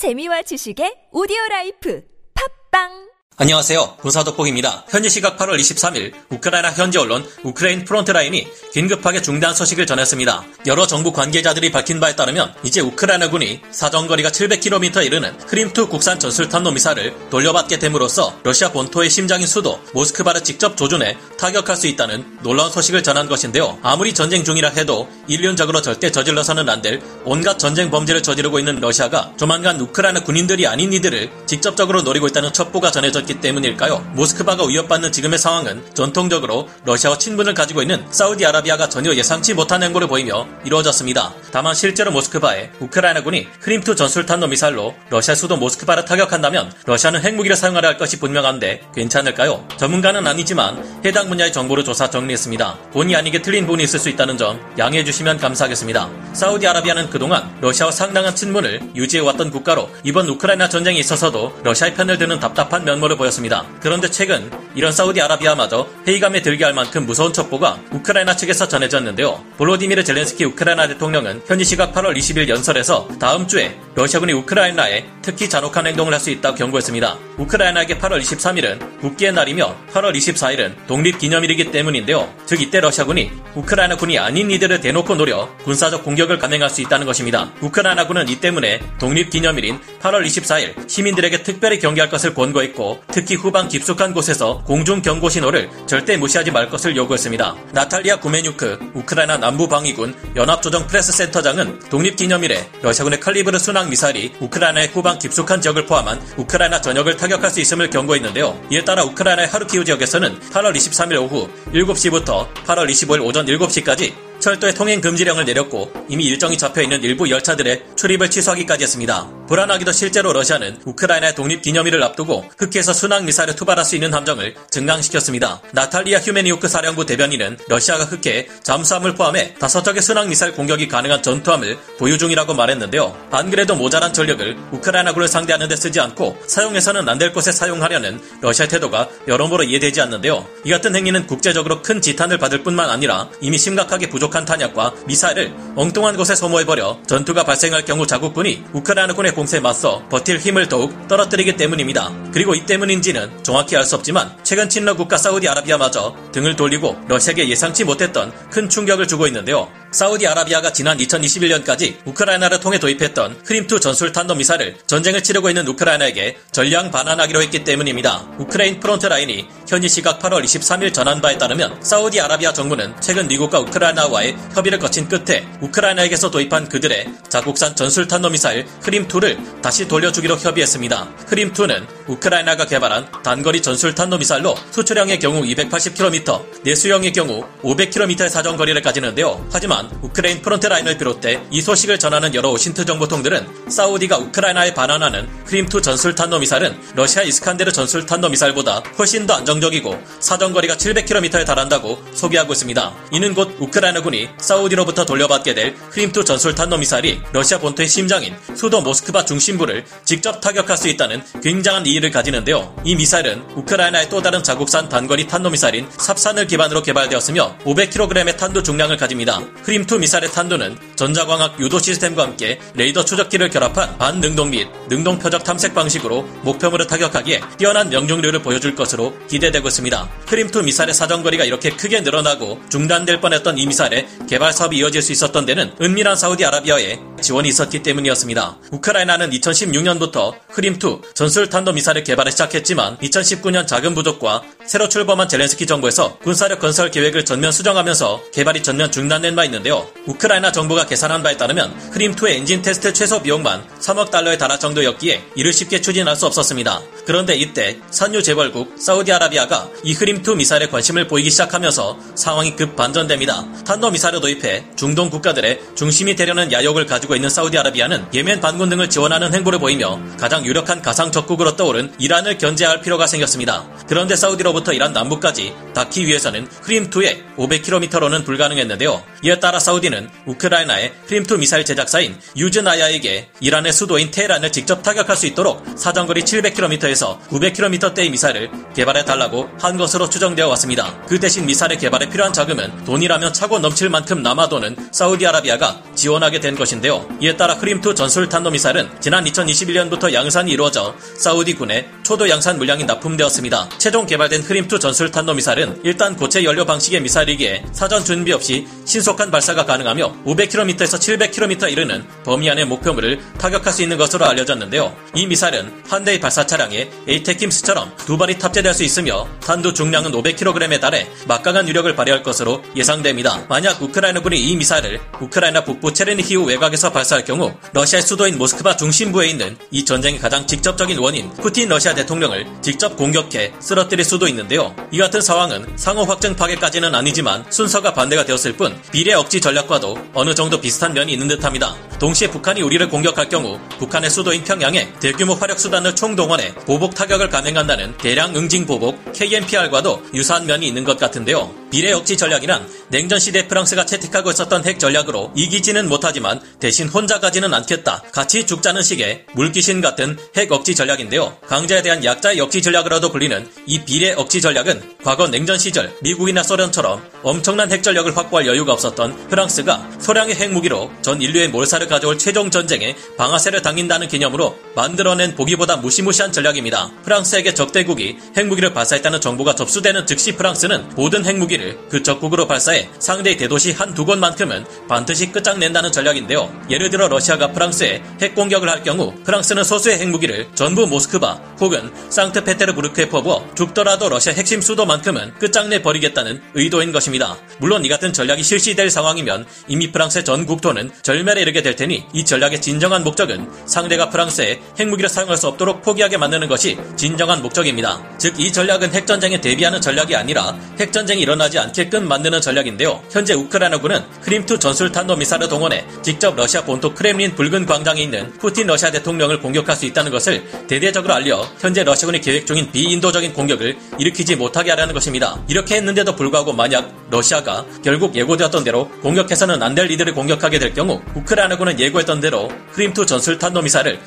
재미와 지식의 오디오 라이프. 팟빵 안녕하세요. 군사독복입니다. 현지 시각 8월 23일 우크라이나 현지 언론 Ukraine Frontline이 긴급하게 중대 소식을 전했습니다. 여러 정부 관계자들이 밝힌 바에 따르면 이제 우크라이나군이 사정거리가 700km 이르는 크림 two 국산 전술탄도 미사일을 돌려받게 됨으로써 러시아 본토의 심장인 수도 모스크바를 직접 조준해 타격할 수 있다는 놀라운 소식을 전한 것인데요. 아무리 전쟁 중이라 해도 인륜적으로 절대 저질러서는 안 될 온갖 전쟁 범죄를 저지르고 있는 러시아가 조만간 우크라이나 군인들이 아닌 이들을 직접적으로 노리고 있다는 첩보가 전해졌기 있기 때문일까요? 모스크바가 위협받는 지금의 상황은 전통적으로 러시아와 친분을 가지고 있는 사우디아라비아가 전혀 예상치 못한 행보를 보이며 이루어졌습니다. 다만 실제로 모스크바에 우크라이나군이 크림 two 전술탄도 미사일로 러시아 수도 모스크바를 타격한다면 러시아는 핵무기를 사용하려 할 것이 분명한데 괜찮을까요? 전문가는 아니지만 해당 분야의 정보를 조사 정리했습니다. 본의 아니게 틀린 부분이 있을 수 있다는 점 양해해 주시면 감사하겠습니다. 사우디아라비아는 그동안 러시아와 상당한 친분을 유지해왔던 국가로 이번 우크라이나 전쟁에 있어서도 러시아의 편을 드는 답답한 면모를 보였습니다. 그런데 최근 이런 사우디아라비아마저 회의감에 들게 할 만큼 무서운 첩보가 우크라이나 측에서 전해졌는데요. 볼로디미르 젤렌스키 우크라이나 대통령은 현지 시각 8월 20일 연설에서 다음 주에 러시아군이 우크라이나에 특히 잔혹한 행동을 할 수 있다고 경고했습니다. 우크라이나에게 8월 23일은 국기의 날이며 8월 24일은 독립기념일이기 때문인데요. 즉 이때 러시아군이 우크라이나군이 아닌 이들을 대놓고 노려 군사적 공격을 감행할 수 있다는 것입니다. 우크라이나군은 이 때문에 독립기념일인 8월 24일 시민들에게 특별히 경계할 것을 권고했고 특히 후방 깊숙한 곳에서 공중 경고 신호를 절대 무시하지 말 것을 요구했습니다. 나탈리아 구메뉴크 우크라이나 남부 방위군 연합조정 프레스 센터장은 독립기념일에 러시아군의 칼리브르 순항 미사일이 우크라이나의 후방 깊숙한 지역을 포함한 우크라이나 전역을 타격할 수 있음을 경고했는데요. 이에 따라 우크라이나의 하르키우 지역에서는 8월 23일 오후 7시부터 8월 25일 오전 7시까지 철도의 통행 금지령을 내렸고 이미 일정이 잡혀 있는 일부 열차들의 출입을 취소하기까지 했습니다. 불안하기도 실제로 러시아는 우크라이나의 독립 기념일을 앞두고 흑해에서 순항 미사일을 투발할 수 있는 함정을 증강시켰습니다. 나탈리아 휴메니우크 사령부 대변인은 러시아가 흑해에 잠수함을 포함해 다섯 척의 순항 미사일 공격이 가능한 전투함을 보유 중이라고 말했는데요. 안 그래도 모자란 전력을 우크라이나군을 상대하는 데 쓰지 않고 사용해서는 안 될 곳에 사용하려는 러시아의 태도가 여러모로 이해되지 않는데요. 이 같은 행위는 국제적으로 큰 지탄을 받을 뿐만 아니라 이미 심각하게 부족한 탄약과 미사일을 엉뚱한 곳에 소모해버려 전투가 발생할 경우 자국군이 우크라이나군의 공세에 맞서 버틸 힘을 더욱 떨어뜨리기 때문입니다. 그리고 이 때문인지는 정확히 알 수 없지만 최근 친러 국가 사우디아라비아마저 등을 돌리고 러시아에게 예상치 못했던 큰 충격을 주고 있는데요. 사우디아라비아가 지난 2021년까지 우크라이나를 통해 도입했던 크림투 전술 탄도 미사일을 전쟁을 치르고 있는 우크라이나에게 전량 반환하기로 했기 때문입니다. 우크라인 프론트 라인이 현지 시각 8월 23일 전한 바에 따르면 사우디아라비아 정부는 최근 미국과 우크라이나와의 협의를 거친 끝에 우크라이나에게서 도입한 그들의 자국산 전술 탄도 미사일 크림2를 다시 돌려주기로 협의했습니다. 크림2는 우크라이나가 개발한 단거리 전술 탄도 미사일로 수출형의 경우 280km, 내수형의 경우 500km의 사정 거리를 가지는데요. 하지만 우크라인 프론트 라인을 비롯해 이 소식을 전하는 여러 OSINT 정보통들은 사우디가 우크라이나에 반환하는 크림2 전술 탄도 미사일은 러시아 이스칸데르 전술 탄도 미사일보다 훨씬 더 안정적이고 사정 거리가 700km에 달한다고 소개하고 있습니다. 이는 곧 우크라이나군이 사우디로부터 돌려받게 될 크림2 전술 탄도 미사일이 러시아 본토의 심장인 수도 모스크바 중심부를 직접 타격할 수 있다는 굉장한 의의를 가지는데요. 이 미사일은 우크라이나의 또 다른 자국산 단거리 탄도 미사일인 삽산을 기반으로 개발되었으며 500kg의 탄두 중량을 가집니다. 크림2 미사일의 탄두는 전자광학 유도 시스템과 함께 레이더 추적기를 결합한 반능동 및 능동 표적 탐색 방식으로 목표물을 타격하기에 뛰어난 명중률을 보여줄 것으로 기대되고 있습니다. 크림2 미사일의 사정거리가 이렇게 크게 늘어나고 중단될 뻔했던 이 미사일의 개발 사업이 이어질 수 있었던 데는 은밀한 사우디아라비아의 지원이 있었기 때문이었습니다. 우크라이나는 2016년부터 크림2 전술 탄도 미사일을 개발을 시작했지만 2019년 자금 부족과 새로 출범한 젤렌스키 정부에서 군사력 건설 계획을 전면 수정하면서 개발이 전면 중단된 바 있는데요. 우크라이나 정부가 계산한 바에 따르면 크림2의 엔진 테스트 최소 비용만 3억 달러에 달할 정도였기에 이를 쉽게 추진할 수 없었습니다. 그런데 이때 산유 재벌국 사우디아라비아가 이 크림2 미사일에 관심을 보이기 시작하면서 상황이 급 반전됩니다. 탄도 미사일을 도입해 중동 국가들의 중심이 되려는 야욕을 가지고 있는 사우디아라비아는 예멘 반군 등을 지원하는 행보를 보이며 가장 유력한 가상 적국으로 떠오른 이란을 견제할 필요가 생겼습니다. 그런데 사우디로부터 이란 남부까지 닿기 위해서는 크림2의 500km로는 불가능했는데요. 이에 따라 사우디는 우크라이나의 크림2 미사일 제작사인 유즈나야에게 이란의 수도인 테헤란을 직접 타격할 수 있도록 사정거리 700km에서 700에서 900km대의 미사일을 개발해 달라고 한 것으로 추정되어 왔습니다. 그 대신 미사일의 개발에 필요한 자금은 돈이라면 차고 넘칠 만큼 남아도는 사우디아라비아가 지원하게 된 것인데요. 이에 따라 크림투 전술 탄도 미사일은 지난 2021년부터 양산이 이루어져 사우디 군에 초도 양산 물량이 납품되었습니다. 최종 개발된 크림투 전술탄도 미사일은 일단 고체 연료 방식의 미사일이기에 사전 준비 없이 신속한 발사가 가능하며 500km에서 700km 이르는 범위 안의 목표물을 타격할 수 있는 것으로 알려졌는데요. 이 미사일은 한 대의 발사 차량에 ATACMS처럼 두 발이 탑재될 수 있으며 탄두 중량은 500kg에 달해 막강한 위력을 발휘할 것으로 예상됩니다. 만약 우크라이나군이 이 미사일을 우크라이나 북부 체르니히우 외곽에서 발사할 경우 러시아의 수도인 모스크바 중심부에 있는 이 전쟁의 가장 직접적인 원인 푸틴 러시아 대통령을 직접 공격해 쓰러뜨릴 수도 있는데요. 이 같은 상황은 상호 확정 파괴까지는 아니지만 순서가 반대가 되었을 뿐 비례 억지 전략과도 어느 정도 비슷한 면이 있는 듯합니다. 동시에 북한이 우리를 공격할 경우 북한의 수도인 평양에 대규모 화력 수단을 총동원해 보복 타격을 감행한다는 대량 응징 보복 KMPR과도 유사한 면이 있는 것 같은데요. 비례 억지 전략이란 냉전 시대 프랑스가 채택하고 있었던 핵 전략으로 이기지는 못하지만 대신 혼자 가지는 않겠다. 같이 죽자는 식의 물귀신 같은 핵 억지 전략인데요. 강자에 대한 약자의 억지 전략으로도 불리는 이 비례 억지 전략은 과거 냉전 시절 미국이나 소련처럼 엄청난 핵 전력을 확보할 여유가 없었던 프랑스가 소량의 핵무기로 전 인류의 몰살을 가져올 최종 전쟁에 방아쇠를 당긴다는 개념으로 만들어낸 보기보다 무시무시한 전략입니다. 프랑스에게 적대국이 핵무기를 발사했다는 정보가 접수되는 즉시 프랑스는 모든 핵무기를 그 적국으로 발사해 상대의 대도시 한두 곳만큼은 반드시 끝장낸다는 전략인데요. 예를 들어 러시아가 프랑스에 핵 공격을 할 경우 프랑스는 소수의 핵무기를 전부 모스크바 혹은 상트페테르부르크에 퍼부어 죽더라도 러시아 핵심 수도만큼은 끝장내 버리겠다는 의도인 것입니다. 물론 이 같은 전략이 실시될 상황이면 이미 프랑스의 전 국토는 절멸에 이르게 될 테니 이 전략의 진정한 목적은 상대가 프랑스에 핵무기를 사용할 수 없도록 포기하게 만드는 것이 진정한 목적입니다. 즉 이 전략은 핵전쟁에 대비하는 전략이 아니라 핵전쟁이 일어나지 않게끔 만드는 전략인데요. 현재 우크라이나군은 크림투 전술 탄도 미사일을 동원해 직접 러시아 본토 크렘린 붉은 광장에 있는 푸틴 러시아 대통령을 공격할 수 있다는 것을 대대적으로 알려 현재 러시아군이 계획 중인 비인도적인 공격을 일으키지 못하게 하려는 것입니다. 이렇게 했는데도 불구하고 만약 러시아가 결국 예고되었던 대로 공격해서는 안 될 이들을 공격하게 될 경우 우크라이나군은 예고했던 대로 크림투 전술 탄도 미사일을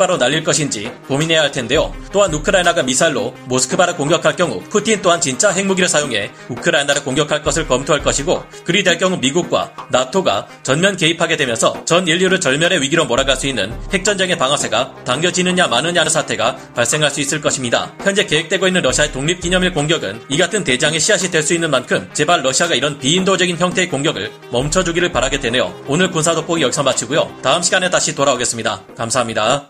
모스크바로 날릴 것인지 고민해야 할 텐데요. 또한 우크라이나가 미사일로 모스크바를 공격할 경우 푸틴 또한 진짜 핵무기를 사용해 우크라이나를 공격할 것을 검토할 것이고 그리 될 경우 미국과 나토가 전면 개입하게 되면서 전 인류를 절멸의 위기로 몰아갈 수 있는 핵전쟁의 방아쇠가 당겨지느냐 마느냐는 사태가 발생할 수 있을 것입니다. 현재 계획되고 있는 러시아의 독립기념일 공격은 이 같은 대재앙의 씨앗이 될 수 있는 만큼 제발 러시아가 이런 비인도적인 형태의 공격을 멈춰주기를 바라게 되네요. 오늘 군사 돋보기 여기서 마치고요. 다음 시간에 다시 돌아오겠습니다. 감사합니다.